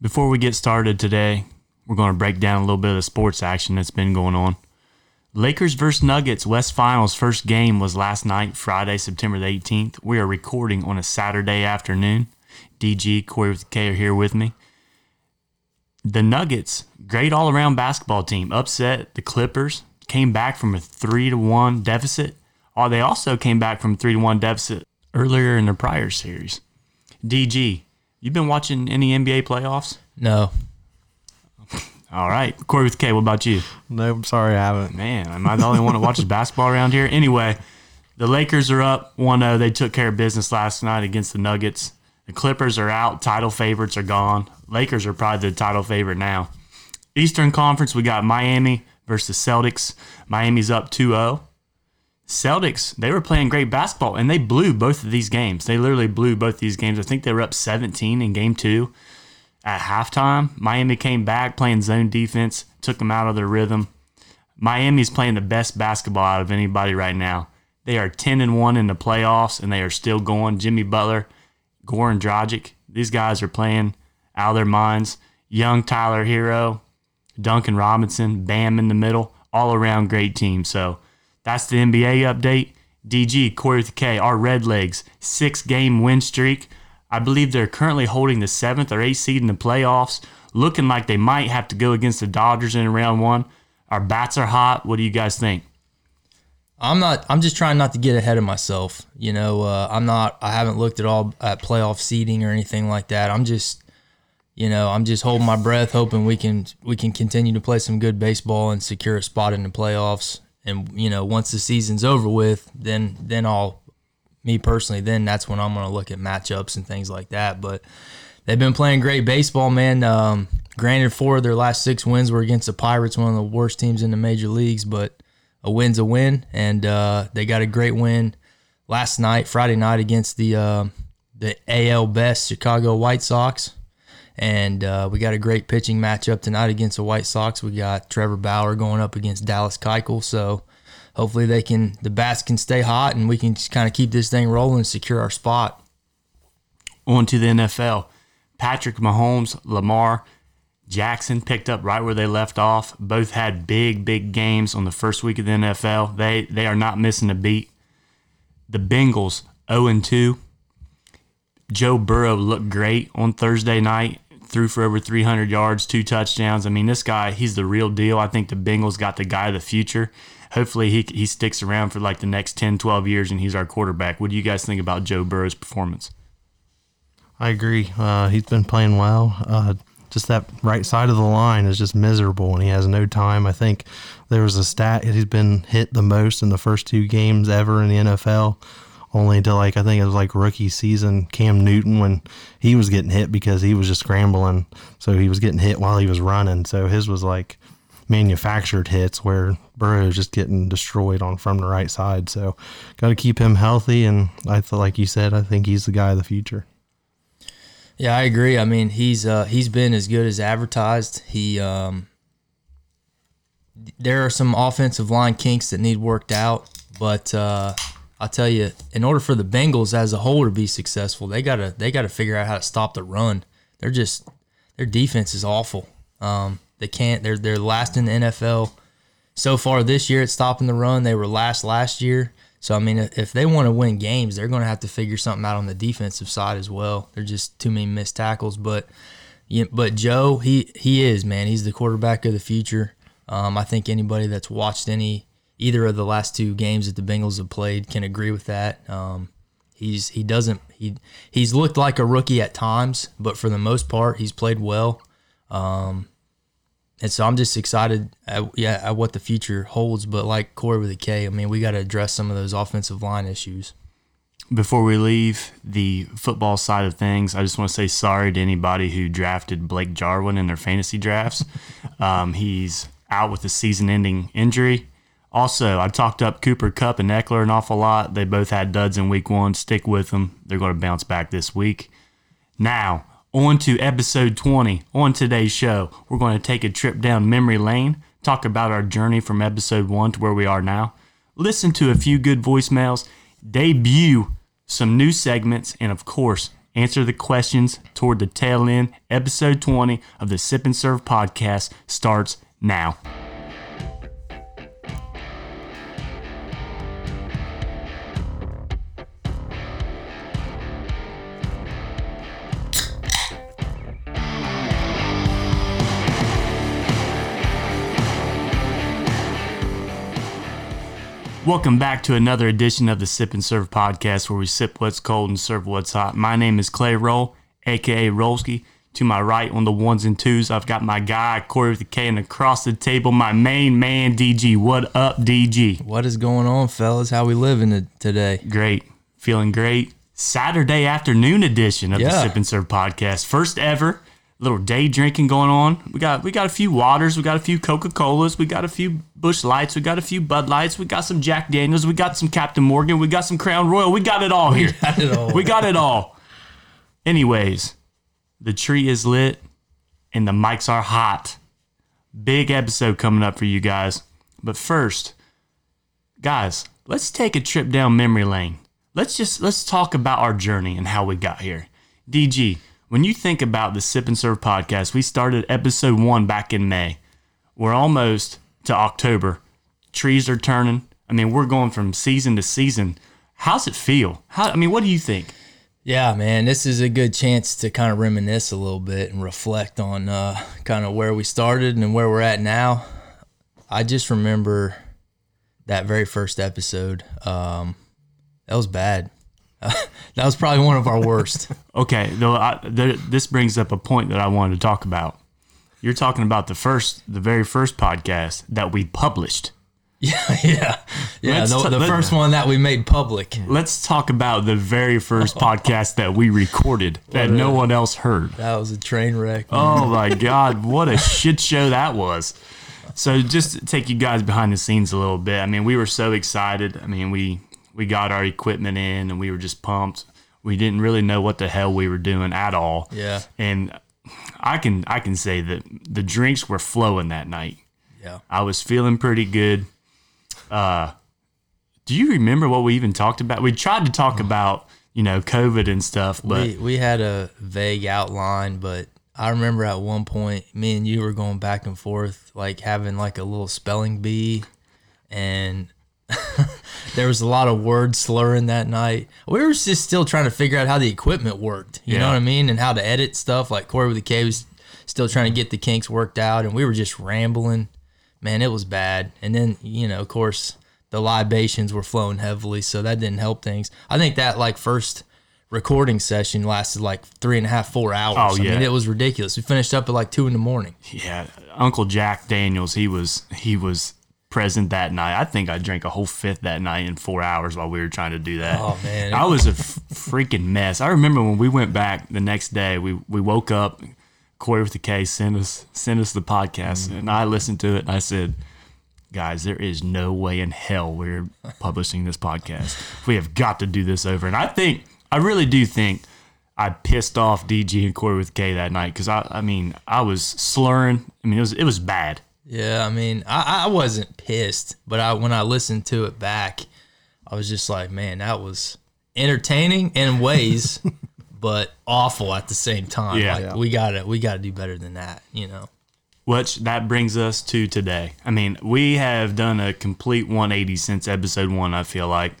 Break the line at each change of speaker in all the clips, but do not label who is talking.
Before we get started today, we're going to break down a little bit of the sports action that's been going on. Lakers versus Nuggets West Finals first game was last night, Friday, September the 18th. We are recording on a Saturday afternoon. DG, Corey with K are here with me. The Nuggets, great all around basketball team, upset the Clippers, came back from a 3 to 1 deficit. Oh, they also came back from 3 to 1 deficit earlier in the prior series. DG, you been watching any NBA playoffs?
No.
All right. Corey with K, what about you?
No, I'm sorry, I haven't.
Man, am I the only one that watches basketball around here? Anyway, the Lakers are up 1 0. They took care of business last night against the Nuggets. The Clippers are out. Title favorites are gone. Lakers are probably the title favorite now. Eastern Conference, we got Miami versus Celtics. Miami's up 2 0. Celtics, they were playing great basketball and they blew both of these games. They literally blew both these games. I think they were up 17 in game two at halftime. Miami came back playing zone defense, took them out of their rhythm. Miami's playing the best basketball out of anybody right now. They are 10 and 1 in the playoffs and they are still going. Jimmy Butler, Goran Dragic, these guys are playing out of their minds. Young Tyler Herro, Duncan Robinson, Bam in the middle, all around great team. So that's the NBA update. DG, Corey with K, our Red Legs, six game win streak. I believe they're currently holding the seventh or eighth seed in the playoffs, looking like they might have to go against the Dodgers in round one. Our bats are hot. What do you guys think?
I'm not. I'm just trying not to get ahead of myself. You know, uh, I'm not. I haven't looked at all at playoff seeding or anything like that. I'm just, you know, I'm just holding my breath, hoping we can we can continue to play some good baseball and secure a spot in the playoffs. And you know, once the season's over with, then then I'll, me personally, then that's when I'm going to look at matchups and things like that. But they've been playing great baseball, man. Um, granted, four of their last six wins were against the Pirates, one of the worst teams in the major leagues, but a win's a win, and uh, they got a great win last night, Friday night, against the uh, the AL best Chicago White Sox. And uh, we got a great pitching matchup tonight against the White Sox. We got Trevor Bauer going up against Dallas Keuchel. So hopefully they can the bats can stay hot and we can just kind of keep this thing rolling and secure our spot.
On to the NFL. Patrick Mahomes, Lamar, Jackson picked up right where they left off. Both had big, big games on the first week of the NFL. They they are not missing a beat. The Bengals 0 2. Joe Burrow looked great on Thursday night. Threw for over 300 yards, two touchdowns. I mean, this guy, he's the real deal. I think the Bengals got the guy of the future. Hopefully, he, he sticks around for like the next 10, 12 years and he's our quarterback. What do you guys think about Joe Burrow's performance?
I agree. Uh, he's been playing well. Uh, just that right side of the line is just miserable, and he has no time. I think there was a stat he's been hit the most in the first two games ever in the NFL. Only until like I think it was like rookie season Cam Newton when he was getting hit because he was just scrambling, so he was getting hit while he was running. So his was like manufactured hits where Burrow is just getting destroyed on from the right side. So got to keep him healthy, and I feel like you said I think he's the guy of the future.
Yeah, I agree. I mean, he's uh, he's been as good as advertised. He um, there are some offensive line kinks that need worked out, but uh, I'll tell you, in order for the Bengals as a whole to be successful, they gotta they gotta figure out how to stop the run. They're just their defense is awful. Um, they can't. They're they're last in the NFL so far this year at stopping the run. They were last last year. So I mean, if they want to win games, they're going to have to figure something out on the defensive side as well. They're just too many missed tackles. But but Joe, he he is man. He's the quarterback of the future. Um, I think anybody that's watched any either of the last two games that the Bengals have played can agree with that. Um, he's he doesn't he he's looked like a rookie at times, but for the most part, he's played well. Um, and so I'm just excited at, yeah, at what the future holds. But like Corey with a K, I mean, we got to address some of those offensive line issues.
Before we leave the football side of things, I just want to say sorry to anybody who drafted Blake Jarwin in their fantasy drafts. Um, he's out with a season ending injury. Also, I talked up Cooper Kupp and Ekeler an awful lot. They both had duds in week one. Stick with them. They're going to bounce back this week. Now, on to episode 20. On today's show, we're going to take a trip down memory lane, talk about our journey from episode 1 to where we are now, listen to a few good voicemails, debut some new segments, and of course, answer the questions toward the tail end. Episode 20 of the Sip and Serve podcast starts now. Welcome back to another edition of the Sip and Serve podcast where we sip what's cold and serve what's hot. My name is Clay Roll, aka Rolski. To my right on the ones and twos, I've got my guy Corey with the K, and across the table, my main man DG. What up, DG?
What is going on, fellas? How we living it today?
Great, feeling great. Saturday afternoon edition of the Sip and Serve podcast, first ever. Little day drinking going on. We got we got a few waters, we got a few Coca Colas, we got a few Busch Lights, we got a few Bud Lights, we got some Jack Daniels, we got some Captain Morgan, we got some Crown Royal, we got it all here.
got it all.
we got it all. Anyways, the tree is lit and the mics are hot. Big episode coming up for you guys. But first, guys, let's take a trip down memory lane. Let's just let's talk about our journey and how we got here. DG, when you think about the Sip and Serve podcast, we started episode one back in May. We're almost to October. Trees are turning. I mean, we're going from season to season. How's it feel? How I mean, what do you think?
Yeah, man, this is a good chance to kind of reminisce a little bit and reflect on uh, kind of where we started and where we're at now. I just remember that very first episode. Um, that was bad. that was probably one of our worst.
Okay, though I, there, this brings up a point that I wanted to talk about. You're talking about the first, the very first podcast that we published.
yeah, yeah, yeah.
Let's
The,
t-
the
let-
first one that we made public.
Let's talk about the very first podcast that we recorded that no one else heard.
That was a train wreck.
Oh my God, what a shit show that was. So just to take you guys behind the scenes a little bit. I mean, we were so excited. I mean, we we got our equipment in and we were just pumped. We didn't really know what the hell we were doing at all.
Yeah.
And I can I can say that the drinks were flowing that night.
Yeah.
I was feeling pretty good. Uh, do you remember what we even talked about? We tried to talk about you know COVID and stuff, but
we we had a vague outline, but I remember at one point me and you were going back and forth, like having like a little spelling bee, and there was a lot of word slurring that night. We were just still trying to figure out how the equipment worked, you know what I mean, and how to edit stuff. Like Corey with the K was still trying to get the kinks worked out, and we were just rambling. Man, it was bad. And then you know, of course, the libations were flowing heavily, so that didn't help things. I think that like first recording session lasted like three and a half, four hours.
Oh,
I
yeah.
mean, it was ridiculous. We finished up at like two in the morning.
yeah, Uncle Jack Daniels, he was he was present that night. I think I drank a whole fifth that night in four hours while we were trying to do that.
Oh, man.
I was a f- freaking mess. I remember when we went back the next day. We we woke up. Corey with the K sent us sent us the podcast, mm-hmm. and I listened to it. and I said, "Guys, there is no way in hell we're publishing this podcast. We have got to do this over." And I think I really do think I pissed off DG and Corey with K that night because I I mean I was slurring. I mean it was it was bad.
Yeah, I mean, I, I wasn't pissed, but I when I listened to it back, I was just like, man, that was entertaining in ways, but awful at the same time.
Yeah.
like,
Yeah.
we gotta we gotta do better than that, you know.
Which that brings us to today. I mean, we have done a complete 180 since episode one. I feel like.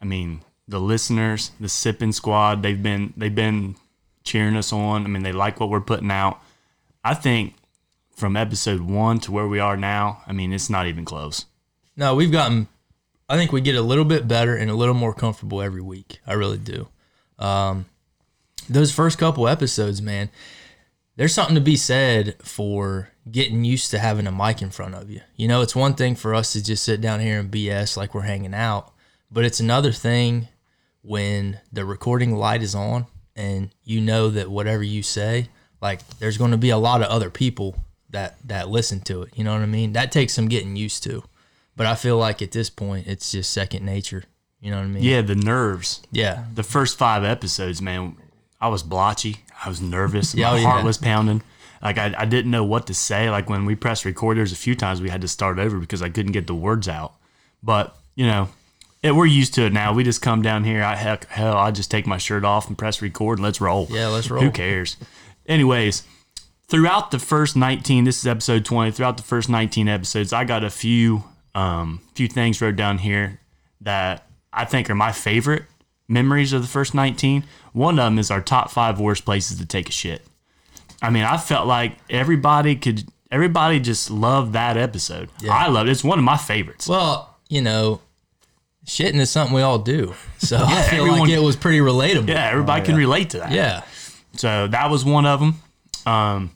I mean, the listeners, the sipping squad, they've been they've been cheering us on. I mean, they like what we're putting out. I think from episode one to where we are now, I mean, it's not even close.
No, we've gotten. I think we get a little bit better and a little more comfortable every week. I really do. Um, those first couple episodes, man, there's something to be said for getting used to having a mic in front of you. You know, it's one thing for us to just sit down here and BS like we're hanging out, but it's another thing when the recording light is on and you know that whatever you say, like there's going to be a lot of other people that that listen to it. You know what I mean? That takes some getting used to. But I feel like at this point, it's just second nature. You know what I mean?
Yeah, the nerves.
Yeah.
The first five episodes, man, I was blotchy. I was nervous.
Yeah,
My
oh,
heart
yeah.
was pounding. Like I, I didn't know what to say. Like when we pressed record, there's a few times we had to start over because I couldn't get the words out. But you know, it, we're used to it now. We just come down here. I heck, hell, I just take my shirt off and press record and let's roll.
Yeah, let's roll.
Who cares? Anyways, throughout the first 19, this is episode 20. Throughout the first 19 episodes, I got a few um few things wrote down here that I think are my favorite memories of the first 19. One of them is our top 5 worst places to take a shit. I mean, I felt like everybody could everybody just loved that episode. I loved it. It's one of my favorites.
Well, you know, shitting is something we all do. So I feel
everyone-
like it was pretty relatable.
yeah, everybody can relate to that.
Yeah.
So that was one of them. Um,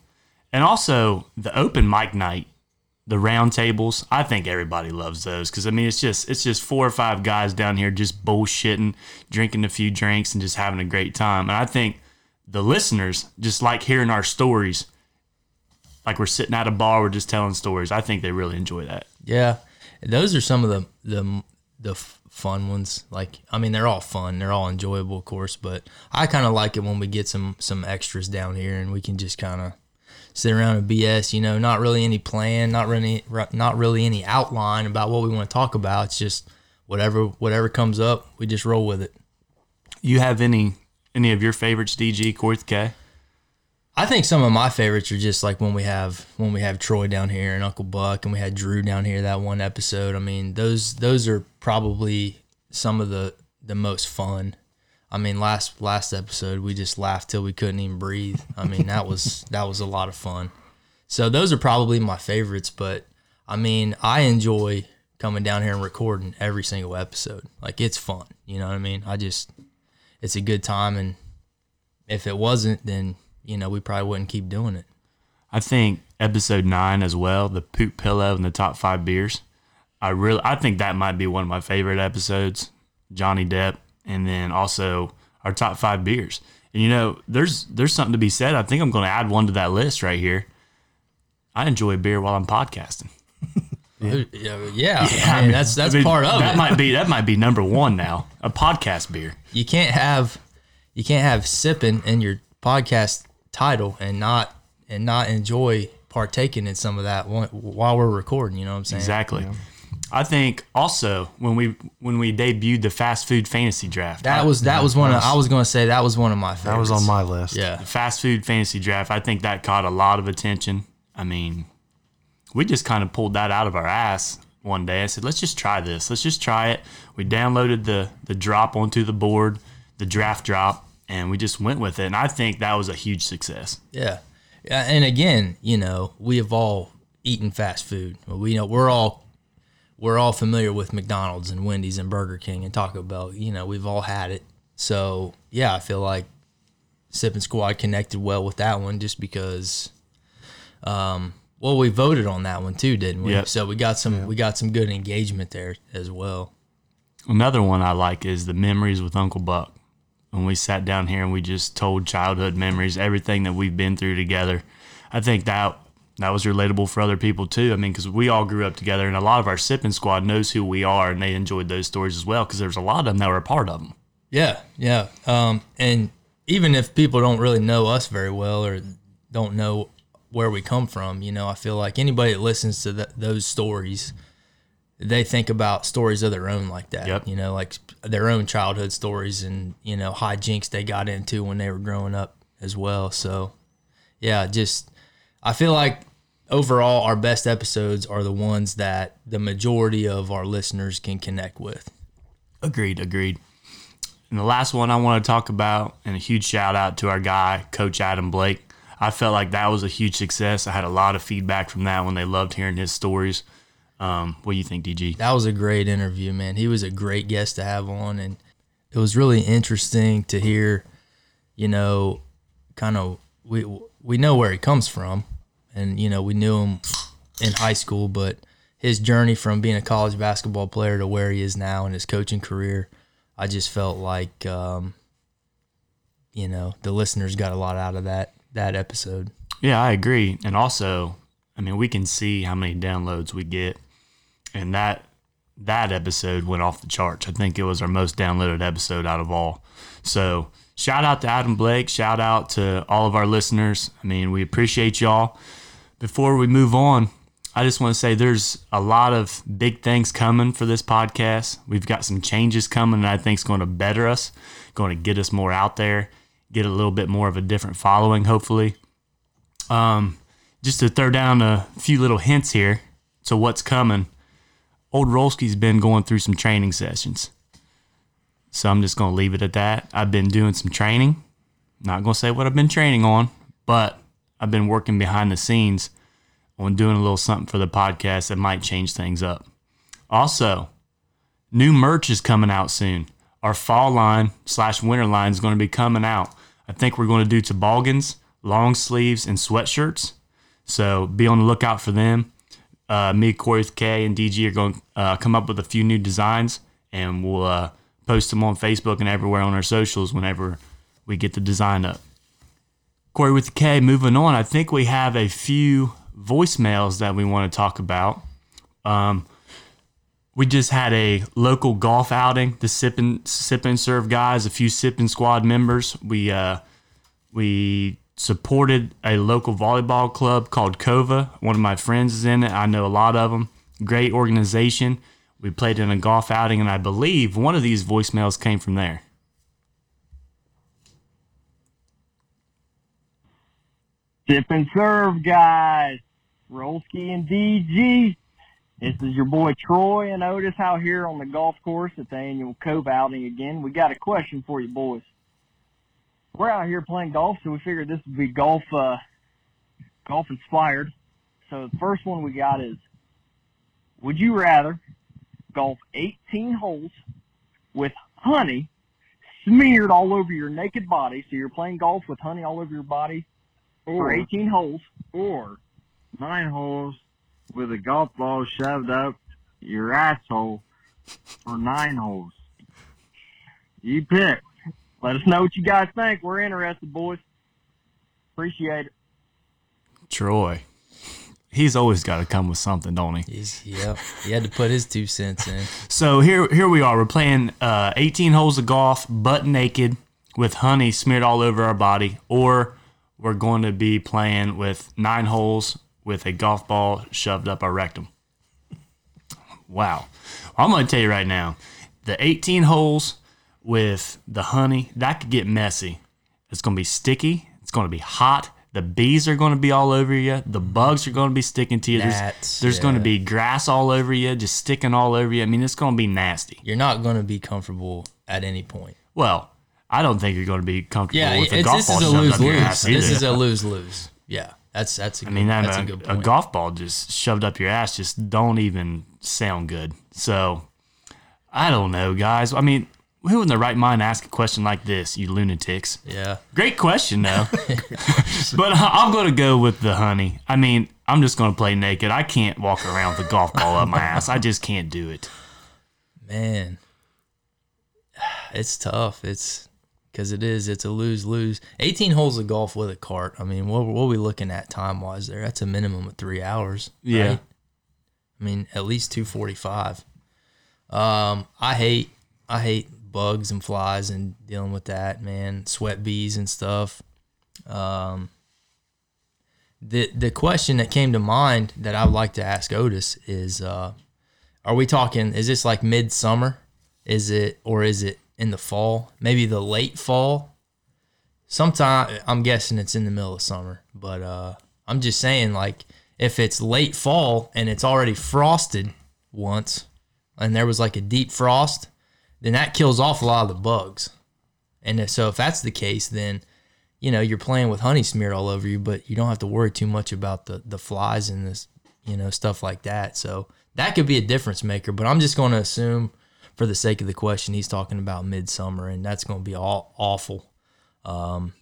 and also the open mic night, the round tables. I think everybody loves those because I mean it's just it's just four or five guys down here just bullshitting, drinking a few drinks, and just having a great time. And I think the listeners just like hearing our stories. Like we're sitting at a bar, we're just telling stories. I think they really enjoy that.
Yeah, those are some of the the the fun ones. Like, I mean, they're all fun. They're all enjoyable, of course. But I kind of like it when we get some some extras down here and we can just kind of sit around and BS. You know, not really any plan, not really not really any outline about what we want to talk about. It's just whatever whatever comes up, we just roll with it.
You have any any of your favorites, DG Corth K?
I think some of my favorites are just like when we have when we have Troy down here and Uncle Buck and we had Drew down here that one episode. I mean, those those are probably some of the the most fun. I mean, last last episode we just laughed till we couldn't even breathe. I mean, that was that was a lot of fun. So those are probably my favorites, but I mean, I enjoy coming down here and recording every single episode. Like it's fun, you know what I mean? I just it's a good time and if it wasn't, then you know, we probably wouldn't keep doing it.
I think episode nine as well, the poop pillow and the top five beers. I really, I think that might be one of my favorite episodes. Johnny Depp, and then also our top five beers. And you know, there's there's something to be said. I think I'm going to add one to that list right here. I enjoy beer while I'm podcasting.
Yeah, yeah. I mean, that's that's
I mean,
part of
that
it.
might be that might be number one now. A podcast beer.
you can't have you can't have sipping in your podcast title and not and not enjoy partaking in some of that while we're recording. You know what I'm saying?
Exactly. I think also when we when we debuted the fast food fantasy draft,
That was that was one of I was going to say that was one of my favorites.
That was on my list.
yeah.
fast food fantasy draft, I think that caught a lot of attention. I mean, we just kind of pulled that out of our ass one day. I said, let's just try this. Let's just try it. We downloaded the the drop onto the board, the draft drop, and we just went with it. And I think that was a huge success.
Yeah. Yeah, and again, you know, we have all eaten fast food. We know we're all we're all familiar with McDonald's and Wendy's and Burger King and Taco Bell. You know, we've all had it. So yeah, I feel like Sipping Squad connected well with that one just because um well we voted on that one too, didn't we?
Yep.
So we got some we got some good engagement there as well.
Another one I like is the memories with Uncle Buck. When we sat down here and we just told childhood memories, everything that we've been through together. I think that that was relatable for other people too. I mean, because we all grew up together, and a lot of our sipping squad knows who we are, and they enjoyed those stories as well. Because there's a lot of them that were a part of them.
Yeah, yeah. Um, and even if people don't really know us very well or don't know where we come from, you know, I feel like anybody that listens to th- those stories, they think about stories of their own like that.
Yep.
You know, like their own childhood stories and you know hijinks they got into when they were growing up as well. So, yeah, just I feel like overall our best episodes are the ones that the majority of our listeners can connect with.
Agreed, agreed. And the last one I want to talk about, and a huge shout out to our guy, Coach Adam Blake. I felt like that was a huge success. I had a lot of feedback from that when they loved hearing his stories. Um, what do you think, DG?
That was a great interview, man. He was a great guest to have on, and it was really interesting to hear. You know, kind of we we know where he comes from, and you know we knew him in high school, but his journey from being a college basketball player to where he is now in his coaching career, I just felt like, um, you know, the listeners got a lot out of that that episode.
Yeah, I agree. And also, I mean, we can see how many downloads we get, and that that episode went off the charts. I think it was our most downloaded episode out of all. So, shout out to Adam Blake. Shout out to all of our listeners. I mean, we appreciate y'all. Before we move on, I just want to say there's a lot of big things coming for this podcast. We've got some changes coming that I think is going to better us, going to get us more out there, get a little bit more of a different following, hopefully. Um, just to throw down a few little hints here to what's coming. Old Rolski's been going through some training sessions. So I'm just going to leave it at that. I've been doing some training. Not going to say what I've been training on, but I've been working behind the scenes on doing a little something for the podcast that might change things up. Also, new merch is coming out soon. Our fall line slash winter line is going to be coming out. I think we're going to do toboggans, long sleeves, and sweatshirts. So be on the lookout for them. Uh, me, Corey K, and DG are going to uh, come up with a few new designs, and we'll uh, post them on Facebook and everywhere on our socials whenever we get the design up. Corey with the K, moving on, I think we have a few voicemails that we want to talk about. Um, we just had a local golf outing. The sip and sip and serve guys, a few sip and squad members. We uh, we supported a local volleyball club called Kova. One of my friends is in it. I know a lot of them. Great organization. We played in a golf outing, and I believe one of these voicemails came from there.
Sip and serve, guys. Rolski and DG. This is your boy Troy and Otis out here on the golf course at the annual Cove outing again. We got a question for you boys. We're out here playing golf, so we figured this would be golf, uh, golf inspired. So the first one we got is, would you rather golf 18 holes with honey smeared all over your naked body? So you're playing golf with honey all over your body for 18 holes,
or nine holes with a golf ball shoved up your asshole for nine holes. You pick.
Let us know what you guys think. We're interested, boys. Appreciate it.
Troy. He's always got to come with something, don't he?
He's yeah. He had to put his two cents in.
So here, here we are. We're playing uh, 18 holes of golf, butt naked, with honey smeared all over our body, or we're going to be playing with nine holes with a golf ball shoved up our rectum. Wow. I'm going to tell you right now, the 18 holes with the honey, that could get messy. It's going to be sticky. It's going to be hot. The bees are going to be all over you. The bugs are going to be sticking to you. There's,
Gnats,
there's going to be grass all over you, just sticking all over you. I mean, it's going to be nasty.
You're not going to be comfortable at any point.
Well, I don't think you're going to be comfortable
Yeah,
with a golf
this
ball
is a
shoved
lose
up your
lose.
ass
This is a lose lose. Yeah, that's that's a good,
I mean, that,
that's a,
a,
good
a golf ball just shoved up your ass just don't even sound good. So, I don't know, guys. I mean, who in their right mind ask a question like this, you lunatics?
yeah,
Great question, though. but I- I'm going to go with the honey. I mean, I'm just going to play naked. I can't walk around with a golf ball up my ass. I just can't do it.
man, it's tough. It's because it is. It's a lose lose. 18 holes of golf with a cart. I mean, what what are we looking at time wise there? That's a minimum of three hours.
Yeah.
right? I mean, at least 245. Um, I hate I hate bugs and flies and dealing with that, man. Sweat bees and stuff. Um, the the question that came to mind that I would like to ask Otis is, uh, are we talking? Is this like midsummer? Is it or is it in the fall? Maybe the late fall. Sometime I'm guessing it's in the middle of summer, but uh, I'm just saying like if it's late fall and it's already frosted once, and there was like a deep frost, then that kills off a lot of the bugs. And so if that's the case, then you know you're playing with honey smeared all over you, but you don't have to worry too much about the the flies and this you know stuff like that. So that could be a difference maker. But I'm just going to assume, for the sake of the question, he's talking about midsummer, and that's going to be all awful. Um,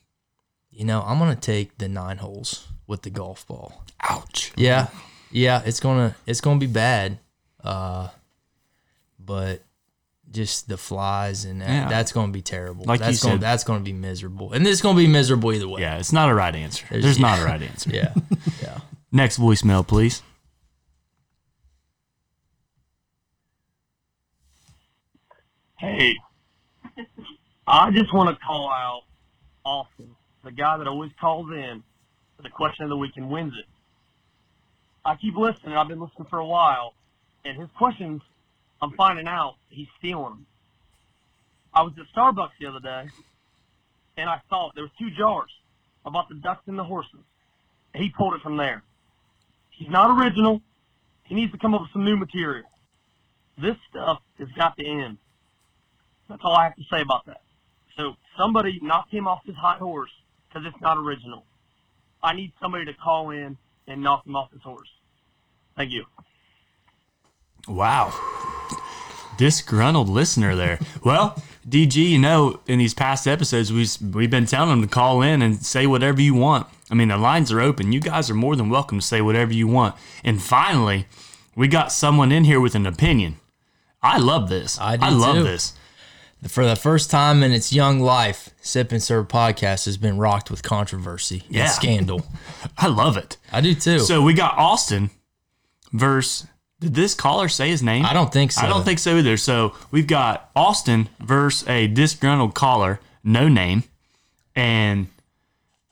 you know, I'm going to take the nine holes with the golf ball.
Ouch.
Yeah, yeah, it's gonna it's gonna be bad, uh, but just the flies and that,
Yeah.
that's gonna be terrible.
Like you
that's gonna
said-
that's gonna be miserable, and this is gonna be miserable either way.
Yeah, it's not a right answer.
There's-
There's not a right answer.
yeah, yeah.
Next voicemail, please.
Hey, I just want to call out Austin, the guy that always calls in for the question of the week and wins it.
I keep listening. I've been listening for a while, and his questions, I'm finding out he's stealing them. I was at Starbucks the other day, and I saw there was two jars about the ducks and the horses. He pulled it from there. He's not original. He needs to come up with some new material. This stuff has got to end. That's all I have to say about that. So somebody knocked him off his high horse because it's not original. I need somebody to call in and knock him off his horse. Thank you.
Wow. Disgruntled listener there. Well, DG, you know, in these past episodes, we've, we've been telling them to call in and say whatever you want. I mean, the lines are open. You guys are more than welcome to say whatever you want. And finally, we got someone in here with an opinion. I love this.
I do
love
too.
this.
For the first time in its young life, Sip and Serve podcast has been rocked with controversy
Yeah.
and scandal.
I love it.
I do too.
So we got Austin versus. Did this caller say his name?
I don't think so.
I don't think so either. So we've got Austin versus a disgruntled caller, no name, and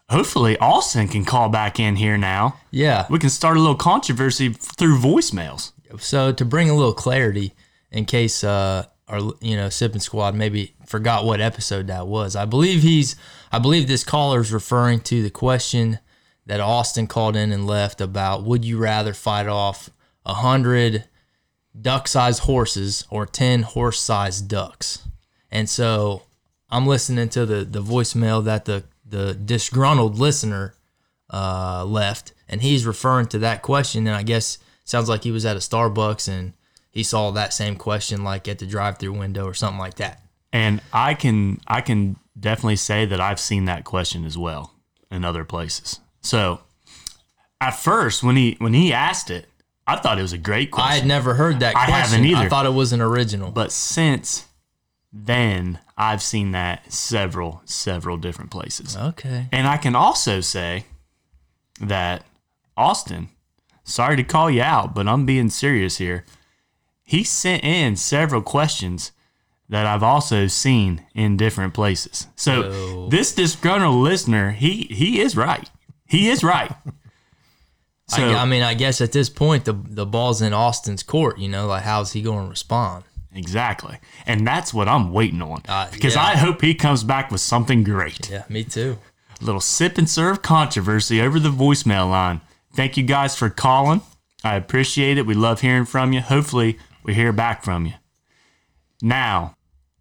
hopefully Austin can call back in here now.
Yeah.
We can start a little controversy through voicemails.
So to bring a little clarity, in case uh, our you know sipping squad maybe forgot what episode that was, I believe he's I believe this caller is referring to the question that Austin called in and left about would you rather fight off a hundred duck-sized horses or ten horse-sized ducks? And so I'm listening to the the voicemail that the the disgruntled listener uh, left, and he's referring to that question. And I guess sounds like he was at a Starbucks and he saw that same question like at the drive-through window or something like that.
And I can I can definitely say that I've seen that question as well in other places. So at first when he when he asked it, I thought it was a great question.
I had never heard that
I
question.
haven't either.
I thought it was an original.
But since then, I've seen that several, several different places.
okay.
And I can also say that Austin, sorry to call you out, but I'm being serious here. He sent in several questions that I've also seen in different places. So
Oh.
this disgruntled listener, he he is right. He is right. So
I, I mean, I guess at this point the the ball's in Austin's court. You know, like how's he going to respond?
exactly, and that's what I'm waiting on
Uh,
because
yeah.
I hope he comes back with something great.
Yeah, me too.
A little sip and serve controversy over the voicemail line. Thank you guys for calling. I appreciate it. We love hearing from you. Hopefully, we hear back from you. Now,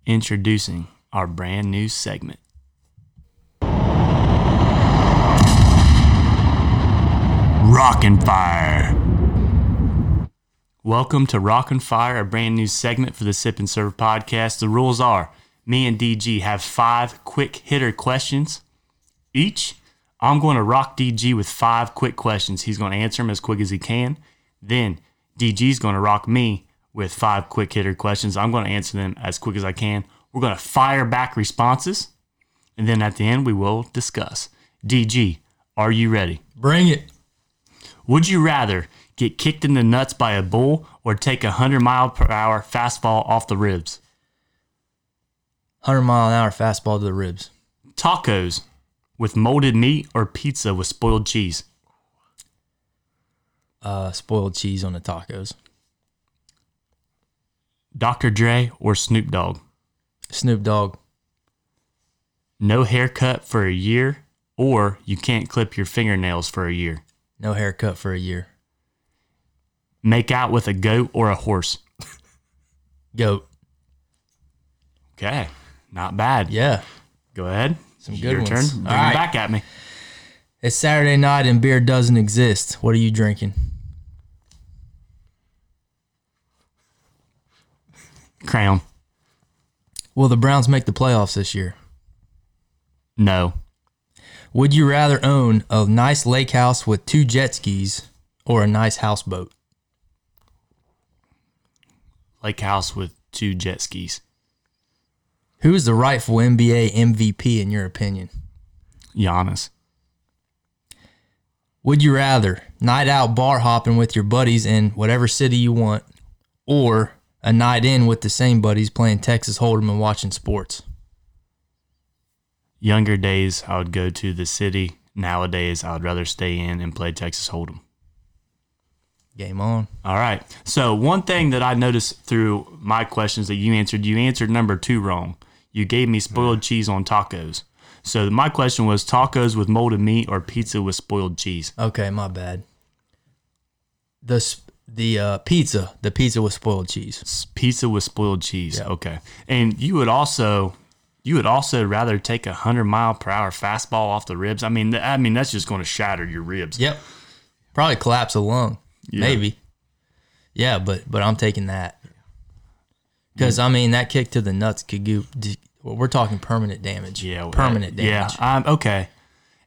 introducing our brand new segment. Rock N Fire. Welcome to Rock N Fire, a brand new segment for the Sip and Serve podcast. The rules are me and DG have five quick hitter questions each. I'm going to rock DG with five quick questions. He's going to answer them as quick as he can. Then DG's going to rock me with five quick hitter questions. I'm going to answer them as quick as I can. We're going to fire back responses. And then at the end, we will discuss. DG, are you ready?
Bring it.
Would you rather get kicked in the nuts by a bull or take a 100 mile per hour fastball off the ribs?
Hundred mile an hour fastball to the ribs.
Tacos with molded meat or pizza with spoiled cheese?
Uh, spoiled cheese on the tacos.
Dr. Dre or Snoop Dogg?
Snoop Dogg.
No haircut for a year or you can't clip your fingernails for a year?
No haircut for a year.
Make out with a goat or a horse?
Goat.
Okay, not bad.
Yeah.
Go ahead.
Some good
Your
ones.
turn. Bring
All right.
it back at me.
It's Saturday night and beer doesn't exist. What are you drinking?
Crown.
Will the Browns make the playoffs this year?
No.
Would you rather own a nice lake house with two jet skis or a nice houseboat?
Lake house with two jet skis.
Who is the rightful NBA MVP in your opinion?
Giannis.
Would you rather night out bar hopping with your buddies in whatever city you want or a night in with the same buddies playing Texas Hold'em and watching sports?
Younger days, I would go to the city. Nowadays, I would rather stay in and play Texas Hold'em.
Game on.
All right. So one thing that I noticed through my questions that you answered, you answered number two wrong. You gave me spoiled cheese on tacos. So my question was tacos with molded meat or pizza with spoiled cheese.
Okay, my bad. The the uh, pizza, the pizza with spoiled cheese.
Pizza with spoiled cheese. Okay. And you would also you would also rather take a hundred mile per hour fastball off the ribs. I mean, I mean that's just going to shatter your ribs.
Yep. Probably collapse a lung. Maybe. Yeah, but but I'm taking that. Because I mean that kick to the nuts could go. Well, we're talking permanent damage.
Yeah,
permanent
Yeah,
damage.
um, okay.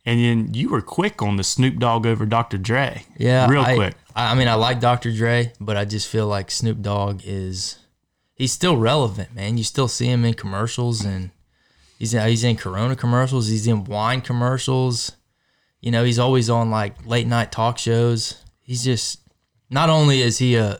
And then you were quick on the Snoop Dogg over Dr. Dre.
Yeah,
real
I,
quick.
I, mean, I like Dr. Dre, but I just feel like Snoop Dogg is he's still relevant, man. You still see him in commercials, and he's in, he's in Corona commercials. He's in wine commercials. You know, he's always on like late night talk shows. He's just not only is he a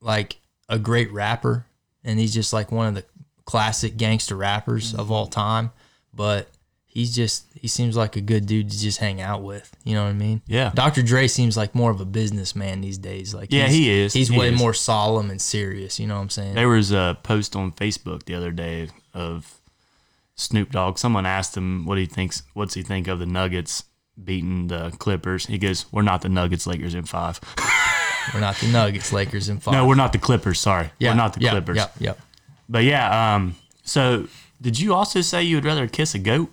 like a great rapper, and he's just like one of the classic gangster rappers of mm-hmm. all time, but he's just he seems like a good dude to just hang out with. You know what I mean?
Yeah.
Dr. Dre seems like more of a businessman these days. Like
Yeah, he is.
He's
He
way
is.
more solemn and serious. You know what I'm saying?
There was a post on Facebook the other day of Snoop Dogg. Someone asked him what he thinks. What's he think of the Nuggets beating the Clippers? He goes, "We're not the Nuggets, Lakers in five.
We're not the Nuggets, Lakers, in five.
no, we're not the Clippers. Sorry,
yeah,
we're not the
yeah,
Clippers.
Yeah, yeah.
But yeah, um, so did you also say you would rather kiss a goat?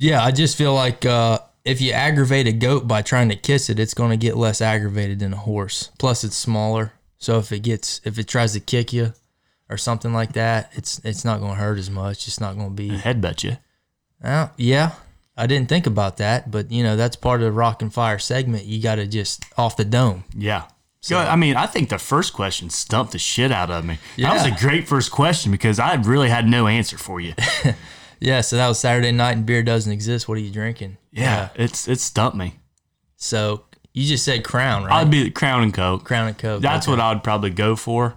Yeah, I just feel like uh, if you aggravate a goat by trying to kiss it, it's going to get less aggravated than a horse. Plus, it's smaller, so if it gets if it tries to kick you or something like that, it's it's not going to hurt as much. It's not going to be.
Headbutt you.
Uh, yeah, I didn't think about that, but you know that's part of the rock and fire segment. You got to just off the dome.
Yeah. Go- I mean, I think the first question stumped the shit out of me. That was a great first question because I really had no answer for you.
Yeah, so that was Saturday night, and beer doesn't exist. What are you drinking?
Yeah, it's it stumped me.
So you just said Crown, right?
I'd be Crown and Coke.
Crown and Coke.
That's
okay.
what I would probably go for.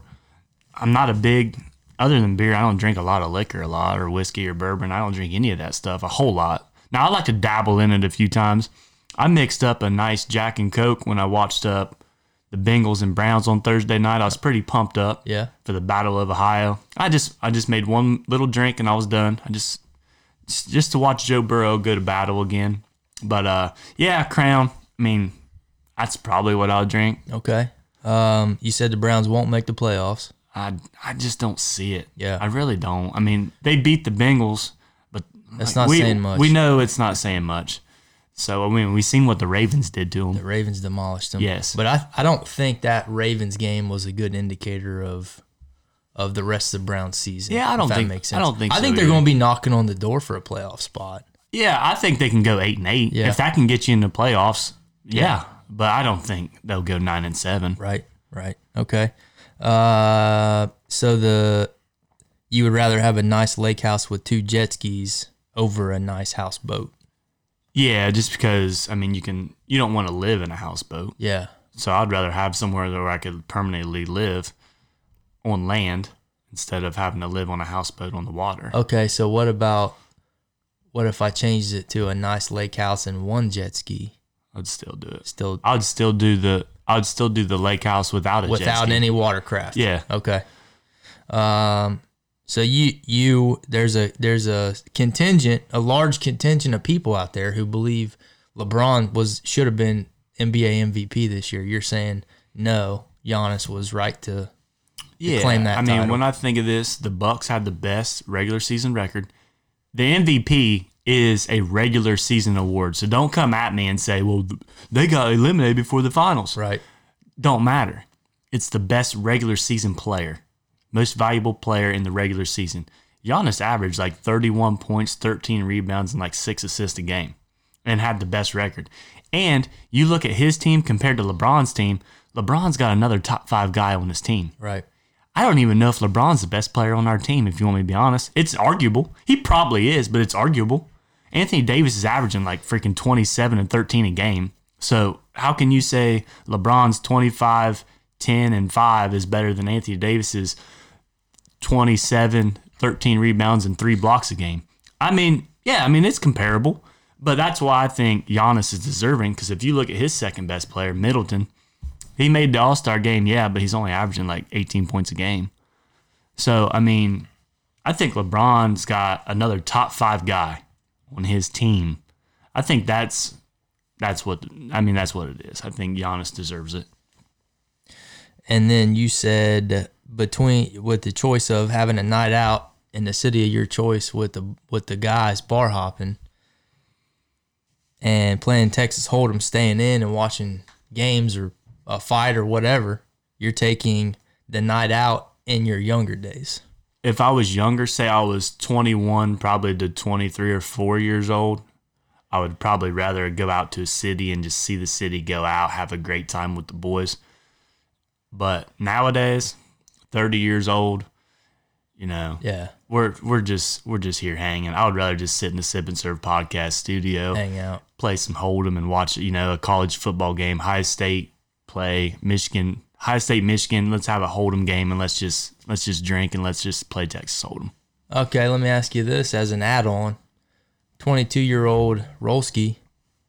I'm not a big, other than beer, I don't drink a lot of liquor a lot or whiskey or bourbon. I don't drink any of that stuff a whole lot. Now, I like to dabble in it a few times. I mixed up a nice Jack and Coke when I watched up the Bengals and Browns on Thursday night. I was pretty pumped up
Yeah.
for the Battle of Ohio. I just I just made one little drink and I was done. I just just, to watch Joe Burrow go to battle again. But uh yeah, Crown. I mean, that's probably what I'll drink.
Okay. Um, you said the Browns won't make the playoffs.
I I just don't see it.
Yeah.
I really don't. I mean, they beat the Bengals, but
That's
like,
not
we,
saying much.
We know it's not saying much. So I mean, we seen what the Ravens did to them.
The Ravens demolished them.
Yes.
But I, I don't think that Ravens game was a good indicator of of the rest of the Browns season.
Yeah, I don't
that
think-
makes
I
sense.
don't think
I
so
think they're going to be knocking on the door for a playoff spot.
Yeah, I think they can go eight and eight
Yeah.
if that can get you in the playoffs. Yeah, but I don't think they'll go nine and seven.
Right. Right. Okay. Uh, so the you would rather have a nice lake house with two jet skis over a nice houseboat.
Yeah, just because I mean, you can you don't want to live in a houseboat,
Yeah.
so I'd rather have somewhere where I could permanently live on land instead of having to live on a houseboat on the water.
Okay. So what about what if I changed it to a nice lake house and one jet ski?
I'd still do it.
Still
I'd still do the I'd still do the lake house without a jet
without any watercraft.
Yeah.
Okay. Um. So you you there's a there's a contingent a large contingent of people out there who believe LeBron was should have been NBA MVP this year. You're saying no, Giannis was right to
yeah.
claim that
I mean,
title.
when I think of this, the Bucks had the best regular season record. The MVP is a regular season award, so don't come at me and say, "Well, they got eliminated before the finals."
right.
Don't matter. It's the best regular season player, most valuable player in the regular season. Giannis averaged like 31 points, 13 rebounds, and like six assists a game, and had the best record. And you look at his team compared to LeBron's team. LeBron's got another top five guy on his team.
Right.
I don't even know if LeBron's the best player on our team, if you want me to be honest. It's arguable. He probably is, but it's arguable. Anthony Davis is averaging like freaking 27 and 13 a game. So how can you say LeBron's 25, 10, and 5 is better than Anthony Davis's 27, 13 rebounds, and three blocks a game? I mean, yeah, I mean, it's comparable. But that's why I think Giannis is deserving because if you look at his second best player, Middleton, He made the All Star game, yeah, but he's only averaging like 18 points a game. So I mean, I think LeBron's got another top five guy on his team. I think that's that's what I mean. That's what it is. I think Giannis deserves it.
And then you said between with the choice of having a night out in the city of your choice with the with the guys bar hopping and playing Texas Hold'em, staying in and watching games or a fight or whatever, you're taking the night out in your younger days.
If I was younger, say I was 21, probably to 23 or 4 years old, I would probably rather go out to a city and just see the city go out, have a great time with the boys. But nowadays, 30 years old, you know,
Yeah,
we're we're just we're just here hanging. I would rather just sit in the Sip and Serve podcast studio,
hang out.
play some Hold'em, and watch you know a college football game. High State play Michigan, High State Michigan. Let's have a Hold'em game and let's just let's just drink and let's just play Texas Hold'em.
Okay, let me ask you this as an add-on. 22-year-old Rolski,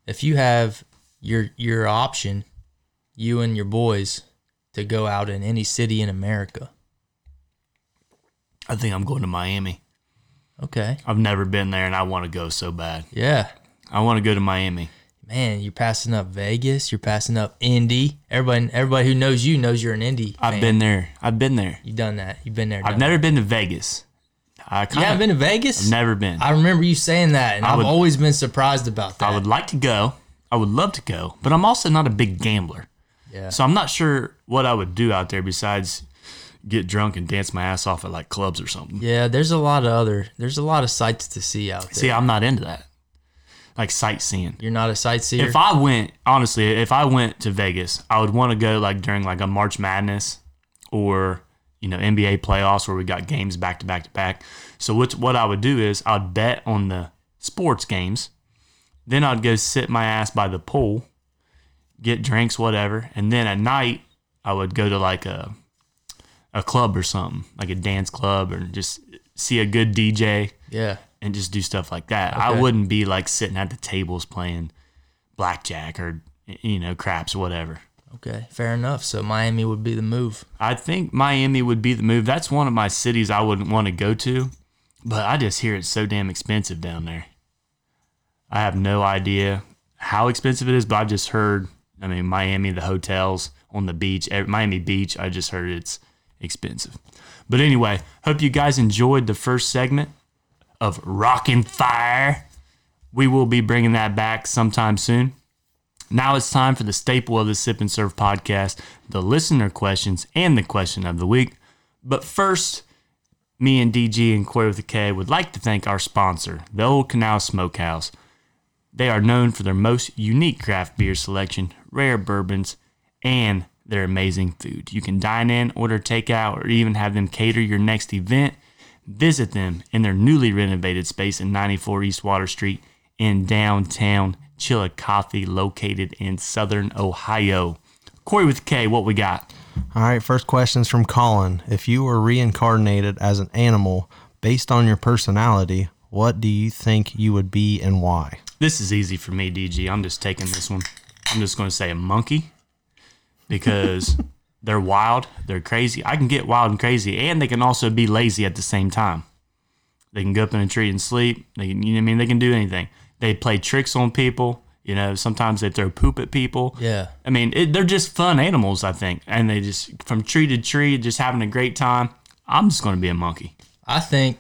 if you have your your option, you and your boys to go out in any city in America.
I think I'm going to Miami.
Okay.
I've never been there and I want to go so bad.
Yeah.
I want to go to Miami.
Man, you're passing up Vegas, you're passing up Indy. Everybody everybody who knows you knows you're an Indy.
I've
fan.
been there. I've been there.
You've done that. You've been there.
I've never been to Vegas. I
that.
kind
You haven't been to Vegas?
never been.
I remember you saying that, and
I
I've
would-
always been surprised about that.
I would like to go. I would love to go, but I'm also not a big gambler.
yeah.
So I'm not sure what I would do out there besides get drunk and dance my ass off at like clubs or something.
yeah, there's a lot of other there's a lot of sights to see out there.
See, I'm not into that. Like sightseeing.
you're not a sightseer.
If I went, honestly, if I went to Vegas, I would want to go like during like a March Madness or you know NBA playoffs where we got games back to back to back. So what what I would do is I'd bet on the sports games, then I'd go sit my ass by the pool, get drinks, whatever, and then at night I would go to like a a club or something, like a dance club, or just see a good DJ
yeah.
And just do stuff like that. I wouldn't be like sitting at the tables playing blackjack or you know craps whatever.
Okay, fair enough. So Miami would be the move.
I think Miami would be the move. That's one of my cities I wouldn't want to go to, but I just hear it's so damn expensive down there. I have no idea how expensive it is, but I just heard. I mean, Miami, the hotels on the beach, Miami Beach. I just heard it's expensive. But anyway, hope you guys enjoyed the first segment of Rock N Fire. We will be bringing that back sometime soon. Now it's time for the staple of the Sip and Serve podcast, the listener questions and the question of the week. But first, me and DG and Corey with a K would like to thank our sponsor, the Old Canal Smokehouse. They are known for their most unique craft beer selection, rare bourbons, and their amazing food. You can dine in, order takeout, or even have them cater your next event. Visit them in their newly renovated space in 94 East Water Street in downtown Chillicothe, located in southern Ohio. Corey with K, what we got?
All right, first question's from Colin. If you were reincarnated as an animal based on your personality, what do you think you would be and why?
This is easy for me, DG. I'm just taking this one. I'm just going to say a monkey because they're wild, they're crazy. I can get wild and crazy, and they can also be lazy at the same time. They can go up in a tree and sleep. They can, you know what I mean? They can do anything. They play tricks on people. You know, sometimes they throw poop at people.
Yeah.
I mean, it, they're just fun animals, I think. And they just, from tree to tree, just having a great time. I'm just going to be a monkey.
I think,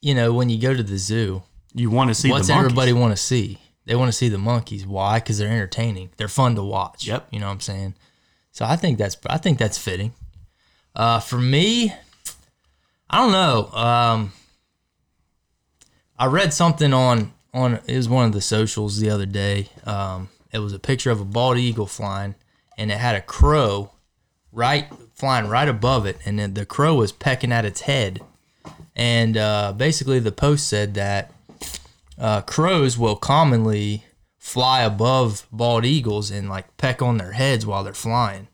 you know, when you go to the zoo,
You want to see
what's
the monkeys.
everybody want to see? They want to see the monkeys. Why? Because they're entertaining. They're fun to watch.
Yep.
You know what I'm saying? So I think that's I think that's fitting. Uh, for me, I don't know. Um, I read something on on it was one of the socials the other day. Um, it was a picture of a bald eagle flying, and it had a crow right flying right above it, and then the crow was pecking at its head. And uh, basically, the post said that uh, crows will commonly fly above bald eagles and like peck on their heads while they're flying.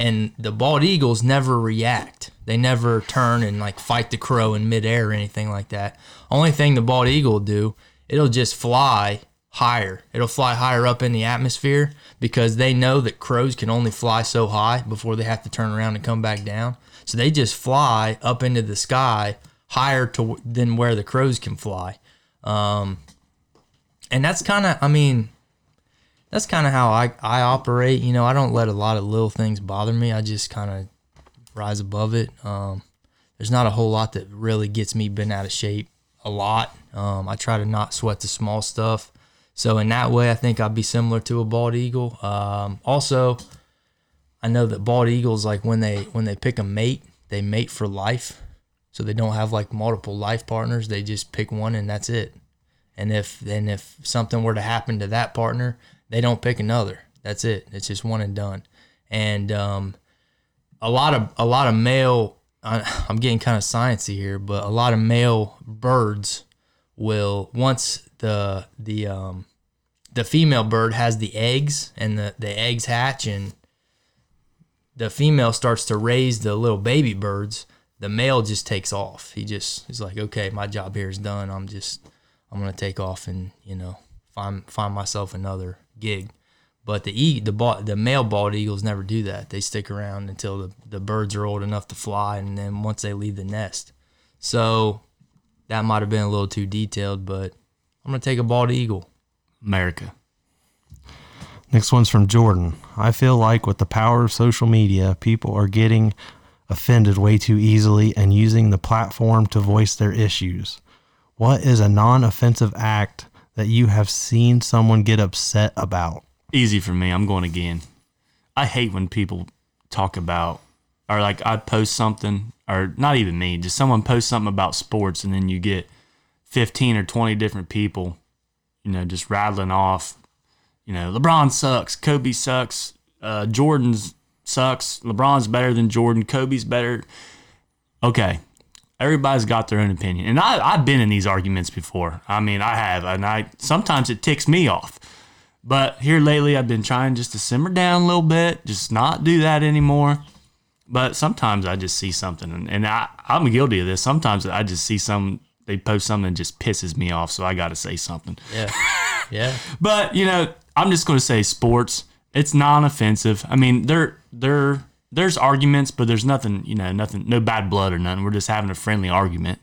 And the bald eagles never react. They never turn and like fight the crow in midair or anything like that. Only thing the bald eagle will do, it'll just fly higher. It'll fly higher up in the atmosphere because they know that crows can only fly so high before they have to turn around and come back down. So they just fly up into the sky higher to than where the crows can fly. Um, and that's kind of, I mean, that's kind of how I, I operate. You know, I don't let a lot of little things bother me. I just kind of rise above it. Um, there's not a whole lot that really gets me bent out of shape a lot. Um, I try to not sweat the small stuff. So in that way, I think I'd be similar to a bald eagle. Um, also, I know that bald eagles, like when they when they pick a mate, they mate for life. So they don't have like multiple life partners. They just pick one and that's it. And if then if something were to happen to that partner, they don't pick another. That's it. It's just one and done. And um, a lot of a lot of male. I'm getting kind of sciencey here, but a lot of male birds will once the the um, the female bird has the eggs and the, the eggs hatch and the female starts to raise the little baby birds, the male just takes off. He just is like, okay, my job here is done. I'm just I'm gonna take off and you know find find myself another gig. But the e the ba- the male bald eagles never do that. They stick around until the, the birds are old enough to fly, and then once they leave the nest. So that might have been a little too detailed, but I'm gonna take a bald eagle.
America.
Next one's from Jordan. I feel like with the power of social media, people are getting offended way too easily and using the platform to voice their issues. What is a non offensive act that you have seen someone get upset about?
Easy for me. I'm going again. I hate when people talk about, or like I post something, or not even me, just someone posts something about sports, and then you get 15 or 20 different people, you know, just rattling off, you know, LeBron sucks, Kobe sucks, uh, Jordan's sucks, LeBron's better than Jordan, Kobe's better. Okay. Everybody's got their own opinion. And I, I've been in these arguments before. I mean, I have. And I sometimes it ticks me off. But here lately, I've been trying just to simmer down a little bit, just not do that anymore. But sometimes I just see something, and, and I, I'm guilty of this. Sometimes I just see some, they post something that just pisses me off, so I got to say something.
Yeah, yeah.
But you know, I'm just going to say sports. It's non-offensive. I mean, there, there, there's arguments, but there's nothing, you know, nothing, no bad blood or nothing. We're just having a friendly argument,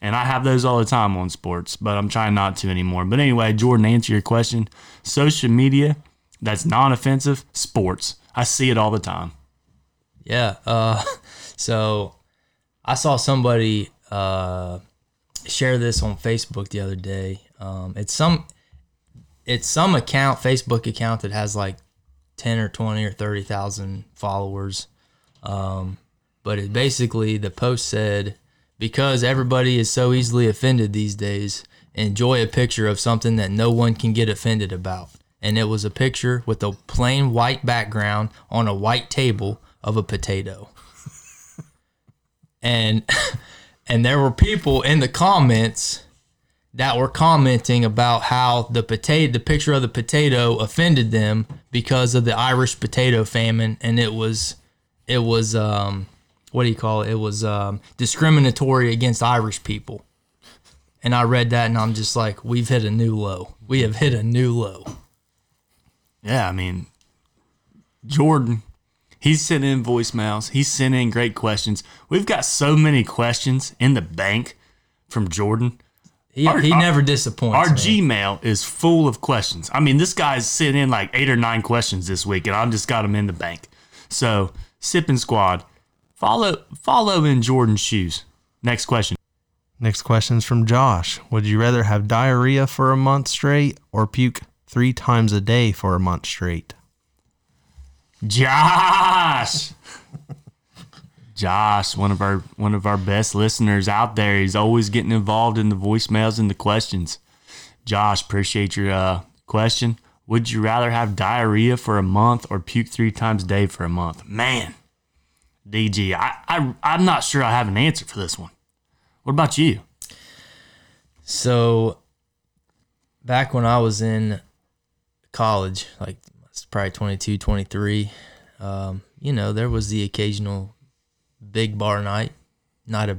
and I have those all the time on sports, but I'm trying not to anymore. But anyway, Jordan, answer your question, social media that's non-offensive, sports. I see it all the time.
Yeah. Uh, so I saw somebody uh, share this on Facebook the other day. Um, it's some it's some account, Facebook account that has like ten or twenty or thirty thousand followers. Um, but it basically the post said because everybody is so easily offended these days, enjoy a picture of something that no one can get offended about. And it was a picture with a plain white background on a white table of a potato. and and there were people in the comments that were commenting about how the potato the picture of the potato offended them because of the Irish potato famine and it was it was um what do you call it? It was um, discriminatory against Irish people. And I read that and I'm just like, we've hit a new low. We have hit a new low.
Yeah, I mean, Jordan, he's sending in voicemails. He's sending in great questions. We've got so many questions in the bank from Jordan.
He,
Our-
he
our-
never disappoints.
Our
man.
Gmail is full of questions. I mean, this guy's sent in like eight or nine questions this week, and I've just got them in the bank. So, Sipping Squad, follow follow in Jordan's shoes. Next question.
Next question's from Josh. Would you rather have diarrhea for a month straight or puke three times a day for a month straight?
Josh. Josh, one of our one of our best listeners out there. He's always getting involved in the voicemails and the questions. Josh, appreciate your uh, question. Would you rather have diarrhea for a month or puke three times a day for a month? Man, DG, I, I I'm not sure I have an answer for this one. What about you?
So back when I was in college, like it's probably 22, 23, um, you know, there was the occasional big bar night, not a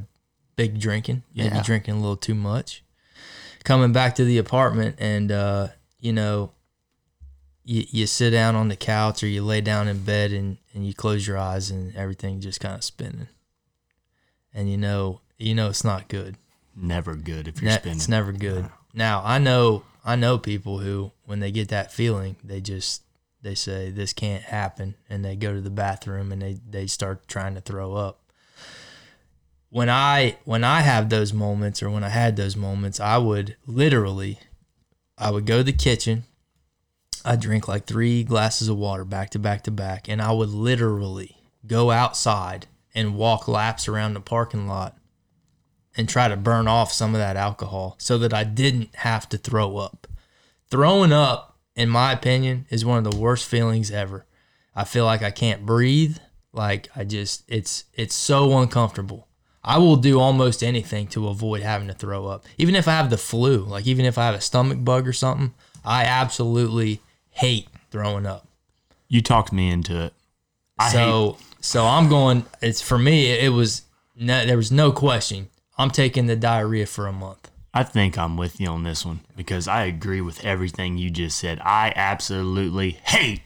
big drinking, maybe
Yeah.
drinking a little too much. Coming back to the apartment and uh, you know, you, you sit down on the couch or you lay down in bed and, and you close your eyes and everything just kind of spinning. And you know, you know it's not good.
Never good if you're
Ne-
spinning.
It's never good. Now I know I know people who when they get that feeling they just they say this can't happen and they go to the bathroom and they they start trying to throw up. When I when I have those moments or when I had those moments, I would literally I would go to the kitchen. I drink like three glasses of water back to back to back, and I would literally go outside and walk laps around the parking lot and try to burn off some of that alcohol so that I didn't have to throw up. Throwing up, in my opinion, is one of the worst feelings ever. I feel like I can't breathe. Like I just it's it's so uncomfortable. I will do almost anything to avoid having to throw up. Even if I have the flu, like even if I have a stomach bug or something, I absolutely hate throwing up.
you talked me into it. I
so so I'm going. It's for me. It was no, there was no question. I'm taking the diarrhea for a month.
I think I'm with you on this one because I agree with everything you just said. I absolutely hate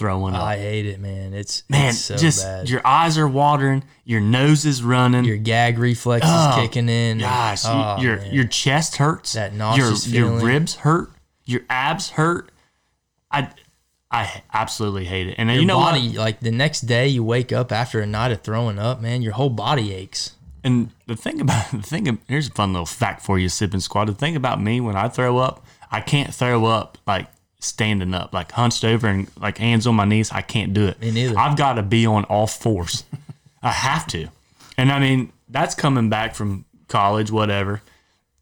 throwing up.
I hate it, man. It's
Man,
it's so
just
bad.
your eyes are watering, your nose is running.
Your gag reflex
Oh,
is kicking in.
Gosh,
Oh,
your
man.
your chest hurts.
That
your
nauseous
your
feeling.
ribs hurt. Your abs hurt. I I absolutely hate it. And
Your
you know
body,
what?
like the next day, you wake up after a night of throwing up, man. Your whole body aches.
And the thing about the thing, here's a fun little fact for you, sipping squad. The thing about me when I throw up, I can't throw up like standing up, like hunched over and like hands on my knees. I can't do it.
Me neither.
I've got to be on all fours. I have to. And I mean, that's coming back from college, whatever.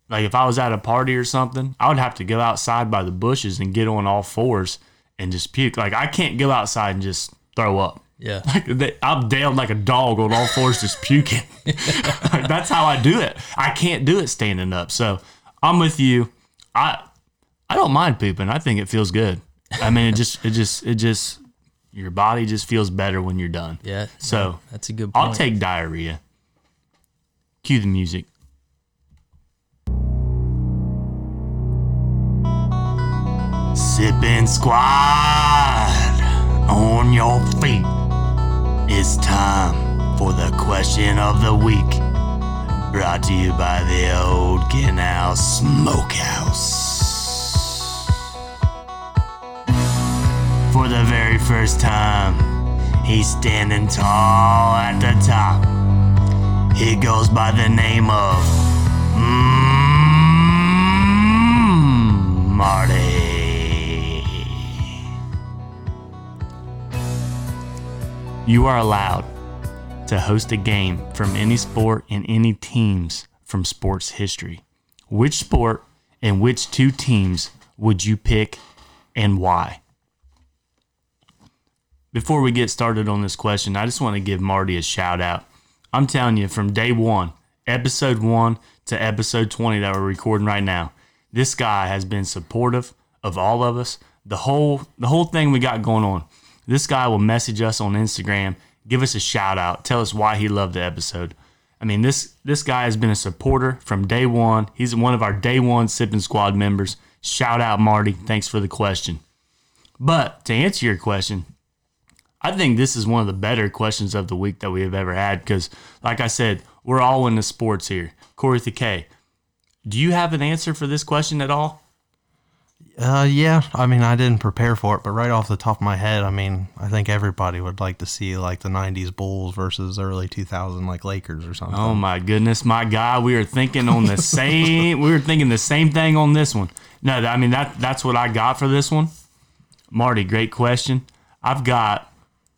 Like if I was at a party or something, I would have to go outside by the bushes and get on all fours and just puke. Like I can't go outside and just throw up.
Yeah.
Like they, I'm down like a dog on all fours, just puking. Like, that's how I do it. I can't do it standing up. So I'm with you. I I don't mind pooping. I think it feels good. I mean, it just it just it just your body just feels better when you're done.
Yeah.
So
That's a good point.
I'll take diarrhea. Cue the music. Sipping squad on your feet. It's time for the question of the week. Brought to you by the old Canal Smokehouse. For the very first time, he's standing tall at the top. He goes by the name of mm, Marty. You are allowed to host a game from any sport and any teams from sports history. Which sport and which two teams would you pick and why? Before we get started on this question, I just want to give Marty a shout out. I'm telling you, from day one, episode one to episode 20 that we're recording right now, this guy has been supportive of all of us. The whole the whole thing we got going on. This guy will message us on Instagram, give us a shout out, tell us why he loved the episode. I mean, this this guy has been a supporter from day one. He's one of our day one sipping squad members. Shout out Marty. Thanks for the question. But to answer your question, I think this is one of the better questions of the week that we have ever had because, like I said, we're all into sports here. Corey the K, do you have an answer for this question at all?
Uh, yeah. I mean, I didn't prepare for it, but right off the top of my head, I mean, I think everybody would like to see like the '90s Bulls versus early 2000 like Lakers or something.
Oh my goodness, my guy, we are thinking on the same. we were thinking the same thing on this one. No, I mean that that's what I got for this one. Marty, great question. I've got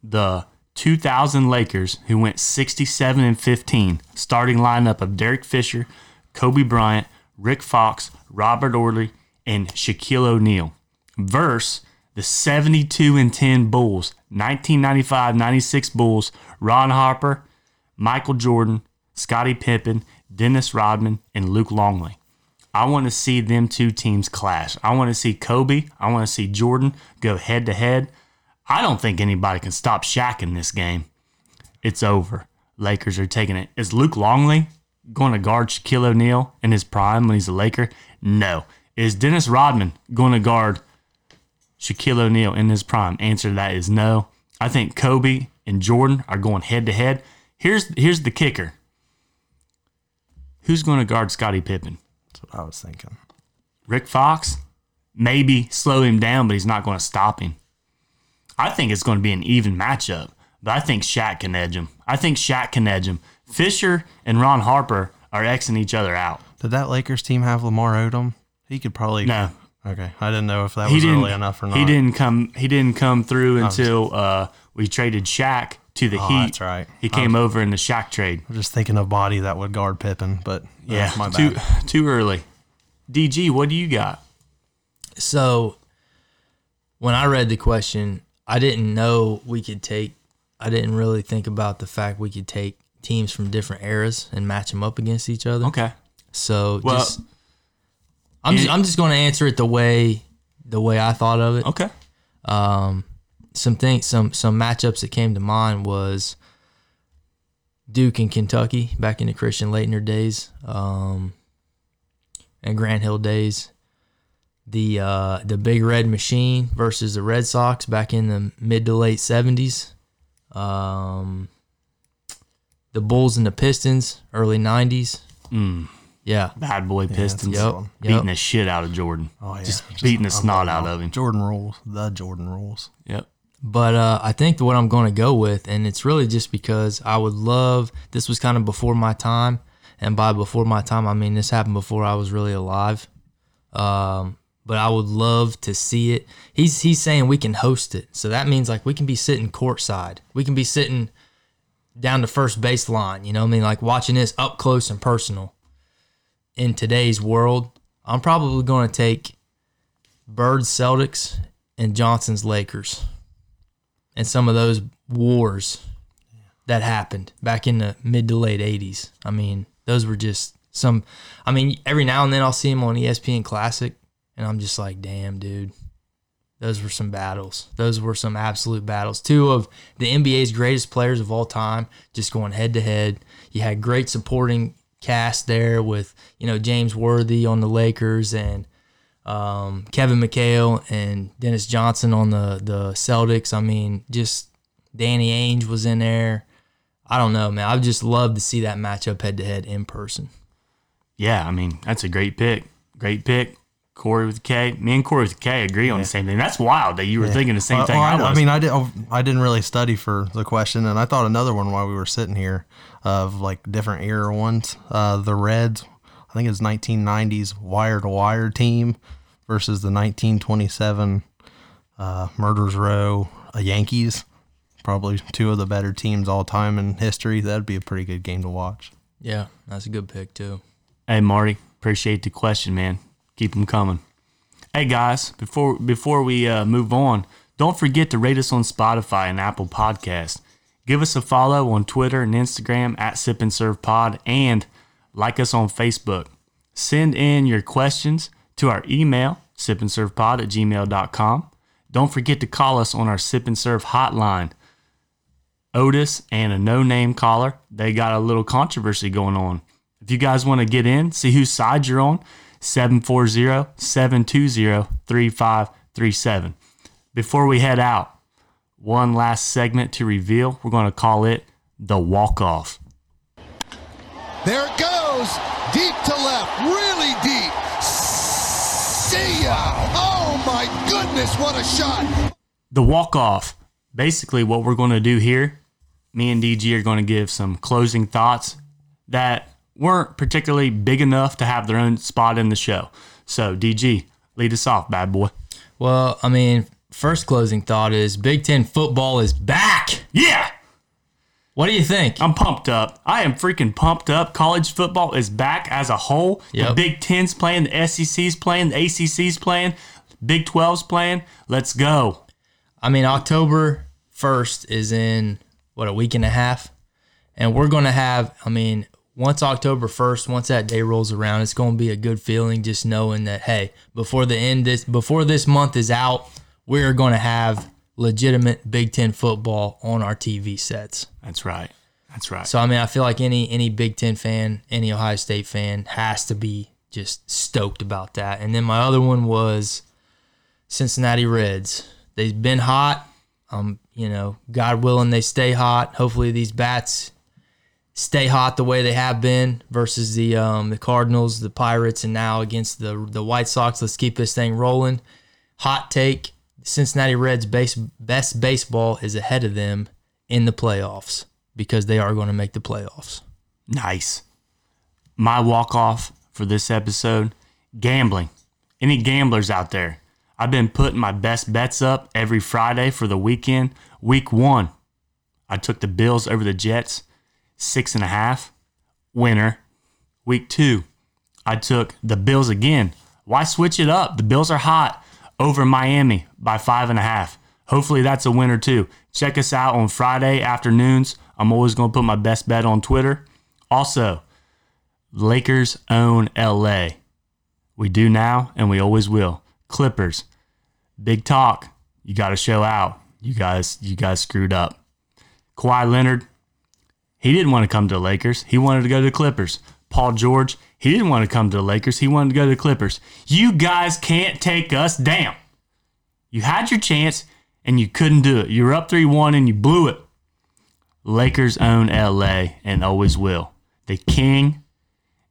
the 2000 Lakers who went 67 and 15, starting lineup of Derek Fisher, Kobe Bryant, Rick Fox, Robert Horry, and Shaquille O'Neal, versus the 72 and 10 Bulls, 1995-96 Bulls, Ron Harper, Michael Jordan, Scottie Pippen, Dennis Rodman, and Luke Longley. I want to see them two teams clash. I want to see Kobe. I want to see Jordan go head to head. I don't think anybody can stop Shaq in this game. It's over. Lakers are taking it. Is Luke Longley going to guard Shaquille O'Neal in his prime when he's a Laker? No. Is Dennis Rodman going to guard Shaquille O'Neal in his prime? Answer to that is no. I think Kobe and Jordan are going head to head. Here's here's the kicker. Who's going to guard Scottie Pippen?
That's what I was thinking.
Rick Fox? Maybe slow him down, but he's not going to stop him. I think it's going to be an even matchup, but I think Shaq can edge him. I think Shaq can edge him. Fisher and Ron Harper are Xing each other out.
Did that Lakers team have Lamar Odom? He could probably.
No,
Okay, I didn't know if that
he
was
didn't.
early enough or not.
He didn't come. He didn't come through until uh, we traded Shaq to the
Oh,
Heat.
that's right.
He came over in the Shaq trade.
I'm just thinking of body that would guard Pippen, but uh,
Yeah,
my
too too early. DG, what do you got?
So when I read the question, I didn't know we could take. I didn't really think about the fact we could take teams from different eras and match them up against each other.
Okay.
So
Well,
just, I'm just, I'm just going to answer it the way the way I thought of it.
Okay.
Um, some things, some some matchups that came to mind was Duke and Kentucky back in the Christian Laettner days, um, and Grant Hill days. The uh, the Big Red Machine versus the Red Sox back in the mid to late seventies. Um, the Bulls and the Pistons early nineties.
Mm,
Yeah,
bad boy Pistons
Yep.
one.
beating
Yep.
the shit out of Jordan.
Oh yeah,
Just beating the
I
snot out of him.
Jordan rules, the Jordan rules.
Yep.
But uh, I think what I'm going to go with, and it's really just because I would love. This was kind of before my time, and by before my time, I mean this happened before I was really alive. Um, but I would love to see it. He's he's saying we can host it, so that means like we can be sitting courtside. We can be sitting down the first baseline. You know, I mean, like watching this up close and personal. In today's world, I'm probably going to take Bird's Celtics and Johnson's Lakers and some of those wars that happened back in the mid to late 80s. I mean, those were just some. I mean, every now and then I'll see him on ESPN Classic, and I'm just like, damn, dude. Those were some battles. Those were some absolute battles. Two of the NBA's greatest players of all time just going head to head. You had great supporting cast there with, you know, James Worthy on the Lakers and um, Kevin McHale and Dennis Johnson on the the Celtics. I mean, just Danny Ainge was in there. I don't know, man. I would just love to see that matchup head to head in person.
Yeah, I mean, that's a great pick. Great pick. Corey with K. Me and Corey with K agree on the same thing. That's wild that you were thinking the same
Well,
thing
well,
I was.
I mean, I did. I didn't really study for the question, and I thought another one while we were sitting here of like different era ones. Uh, the Reds, I think it's 1990s wire to wire team versus the 1927 uh, Murders Row uh, Yankees. Probably two of the better teams all time in history. That'd be a pretty good game to watch.
Yeah, that's a good pick too.
Hey Marty, appreciate the question, man. Keep them coming. Hey guys, before before we uh, move on, don't forget to rate us on Spotify and Apple Podcast. Give us a follow on Twitter and Instagram at Sip and Serve Pod, and like us on Facebook. Send in your questions to our email sipandservepod at gmail.com. Don't forget to call us on our Sip and Serve hotline. Otis and a no name caller, they got a little controversy going on. If you guys want to get in, see whose side you're on, 740 720 3537. Before we head out, one last segment to reveal. We're going to call it the walk off.
There it goes. Deep to left. Really deep. See ya. Oh my goodness, what a shot.
The walk off. Basically, what we're going to do here, me and DG are going to give some closing thoughts that weren't particularly big enough to have their own spot in the show. So, DG, lead us off, bad boy.
Well, I mean, first closing thought is Big Ten football is back.
Yeah!
What do you think?
I'm pumped up. I am freaking pumped up. College football is back as a whole. The Big Ten's playing, the SEC's playing, the ACC's playing, Big 12's playing. Let's go.
I mean, October 1st is in, what, a week and a half? And we're going to have, I mean, once October 1st, once that day rolls around, it's going to be a good feeling just knowing that, hey, before the end this, before this month is out, we're going to have legitimate Big Ten football on our TV sets.
That's right. That's right.
So I mean, I feel like any any Big Ten fan, any Ohio State fan has to be just stoked about that. And then my other one was Cincinnati Reds. They've been hot. Um, you know, God willing, they stay hot. Hopefully, these bats stay hot the way they have been versus the um, the Cardinals, the Pirates, and now against the the White Sox. Let's keep this thing rolling. Hot take: Cincinnati Reds base, best baseball is ahead of them in the playoffs because they are going to make the playoffs.
Nice. My walk off for this episode gambling. Any gamblers out there? I've been putting my best bets up every Friday for the weekend. Week one, I took the Bills over the Jets, six and a half, winner. Week two, I took the Bills again. Why switch it up? The Bills are hot over Miami by five and a half. Hopefully that's a winner too. Check us out on Friday afternoons. I'm always going to put my best bet on Twitter. Also, Lakers own LA. We do now and we always will. Clippers. Big talk. You got to show out. You guys you guys screwed up. Kawhi Leonard, he didn't want to come to the Lakers. He wanted to go to the Clippers. Paul George, he didn't want to come to the Lakers. He wanted to go to the Clippers. You guys can't take us down. You had your chance and you couldn't do it. You were up 3 1 and you blew it. Lakers own LA and always will. The King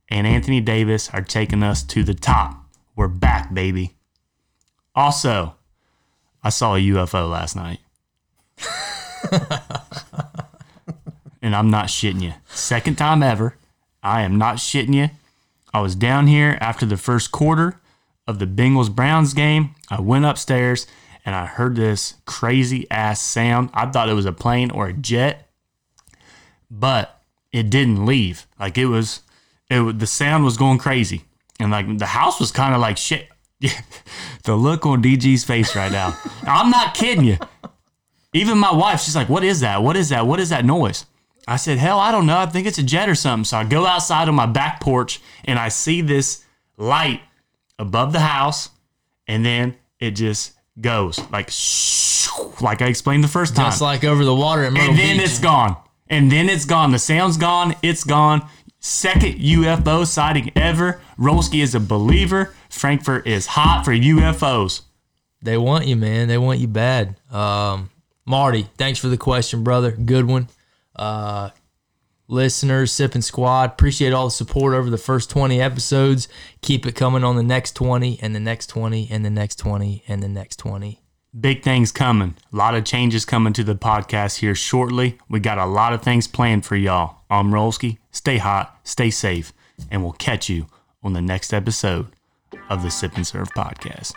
and Anthony Davis are taking us to the top. We're back, baby. Also, I saw a UFO last night. and I'm not shitting you. Second time ever. I am not shitting you. I was down here after the first quarter of the Bengals Browns game. I went upstairs and I heard this crazy ass sound. I thought it was a plane or a jet, but it didn't leave. Like it was, it the sound was going crazy, and like the house was kind of like shit. the look on DG's face right now. I'm not kidding you. Even my wife, she's like, "What is that? What is that? What is that noise?" I said, "Hell, I don't know. I think it's a jet or something." So I go outside on my back porch and I see this light above the house, and then it just goes like, like I explained the first time
Just like over the water at
and then
Beach.
it's gone. And then it's gone. The sound's gone. It's gone. Second UFO sighting ever. Rolski is a believer. Frankfort is hot for UFOs.
They want you, man. They want you bad. Um, Marty, thanks for the question, brother. Good one. Uh, listeners, Sipping Squad, appreciate all the support over the first 20 episodes. Keep it coming on the next 20 and the next 20 and the next 20 and the next 20.
Big things coming. A lot of changes coming to the podcast here shortly. We got a lot of things planned for y'all. I'm Rolski. Stay hot, stay safe, and we'll catch you on the next episode of the Sip and Serve podcast.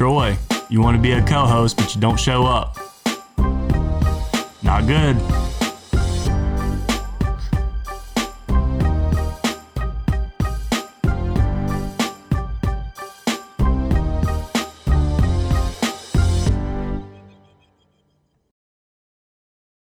Troy, you want to be a co host, but you don't show up. Not good.